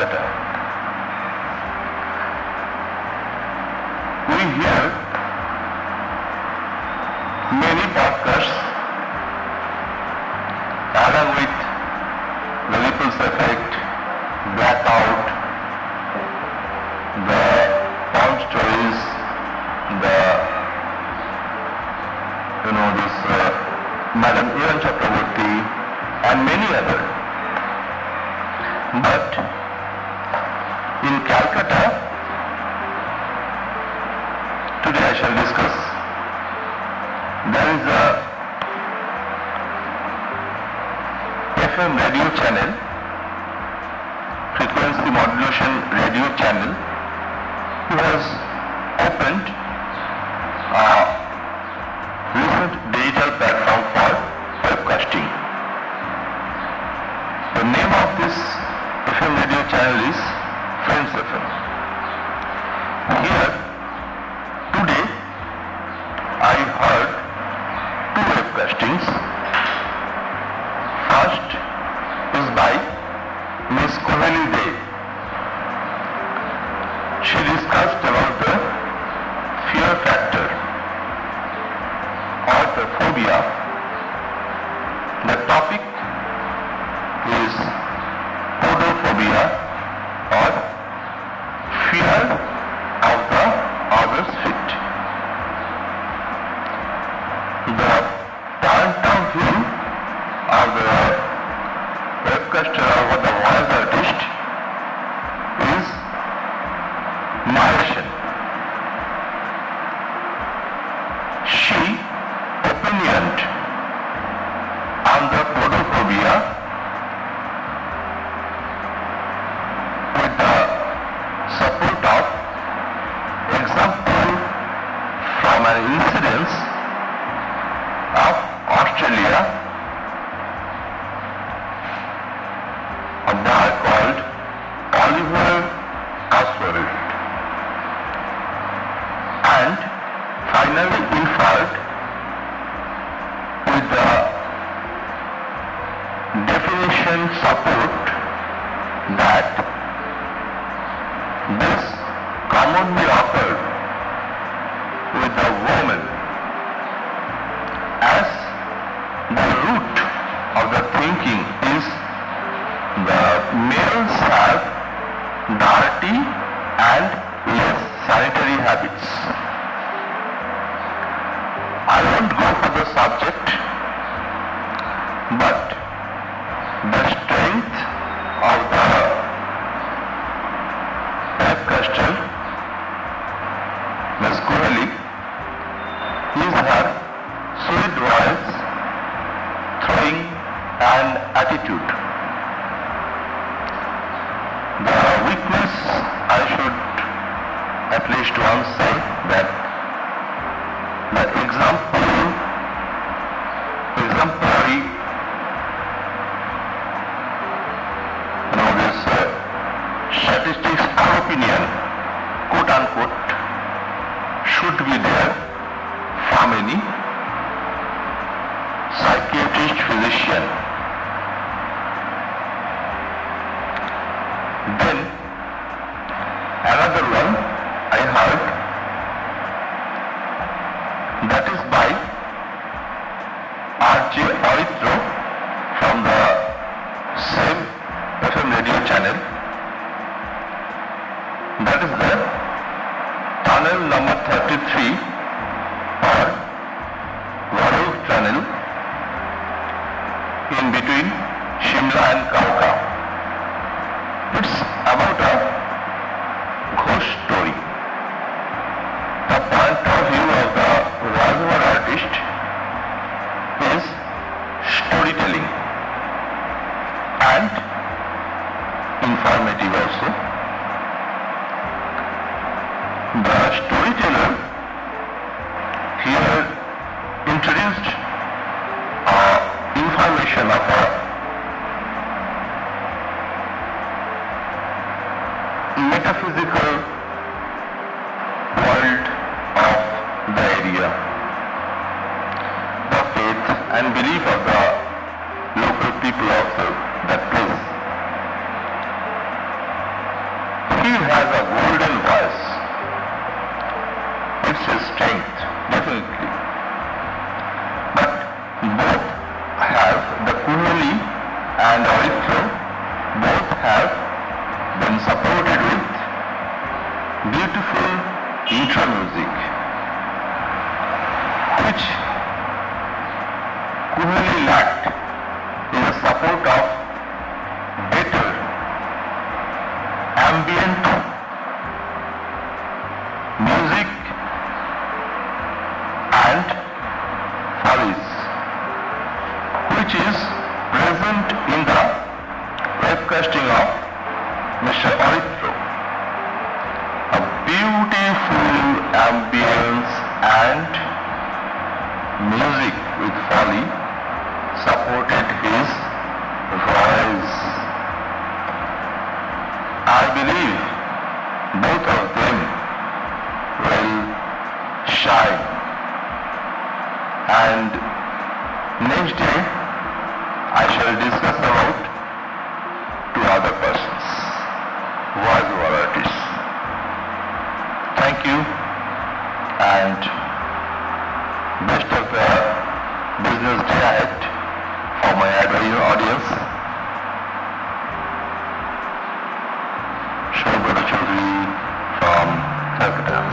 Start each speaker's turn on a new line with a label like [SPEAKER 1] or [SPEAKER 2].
[SPEAKER 1] catheter. We hear in Calcutta, today I shall discuss, there is a FM radio channel, frequency modulation radio channel, who has opened a recent digital platform for webcasting. The name of this FM radio channel is Friends FM. Here, today, I heard two webcastings. First is by Miss Kohali Dev. She discussed about the fear factor or the phobia. The topic is podophobia or fear of the other's feet. The point of view of the webcaster or the voice artist is narration. She opinioned on the podophobia with the support of example from an incident of Australia a boy called Oliver Aswell and finally inferred with the definition support that commonly occurred with the woman as the root of the thinking is the males have dirty and less sanitary habits. I won't go to the subject, is her sweet voice, throwing and attitude. The weakness I should at least once say that the example, psychiatrist physician. Then another one I heard that is by R.J. Oitro in between Shimla and Kalka. It's about a ghost story. The point of view of the voiceover artist is storytelling and informative also. The storyteller information of a amount of bitter ambient believe both of them will shine. And next day I shall discuss about two other persons, voice over artists. Thank you and best of the business day ahead for my adoring audience. sevda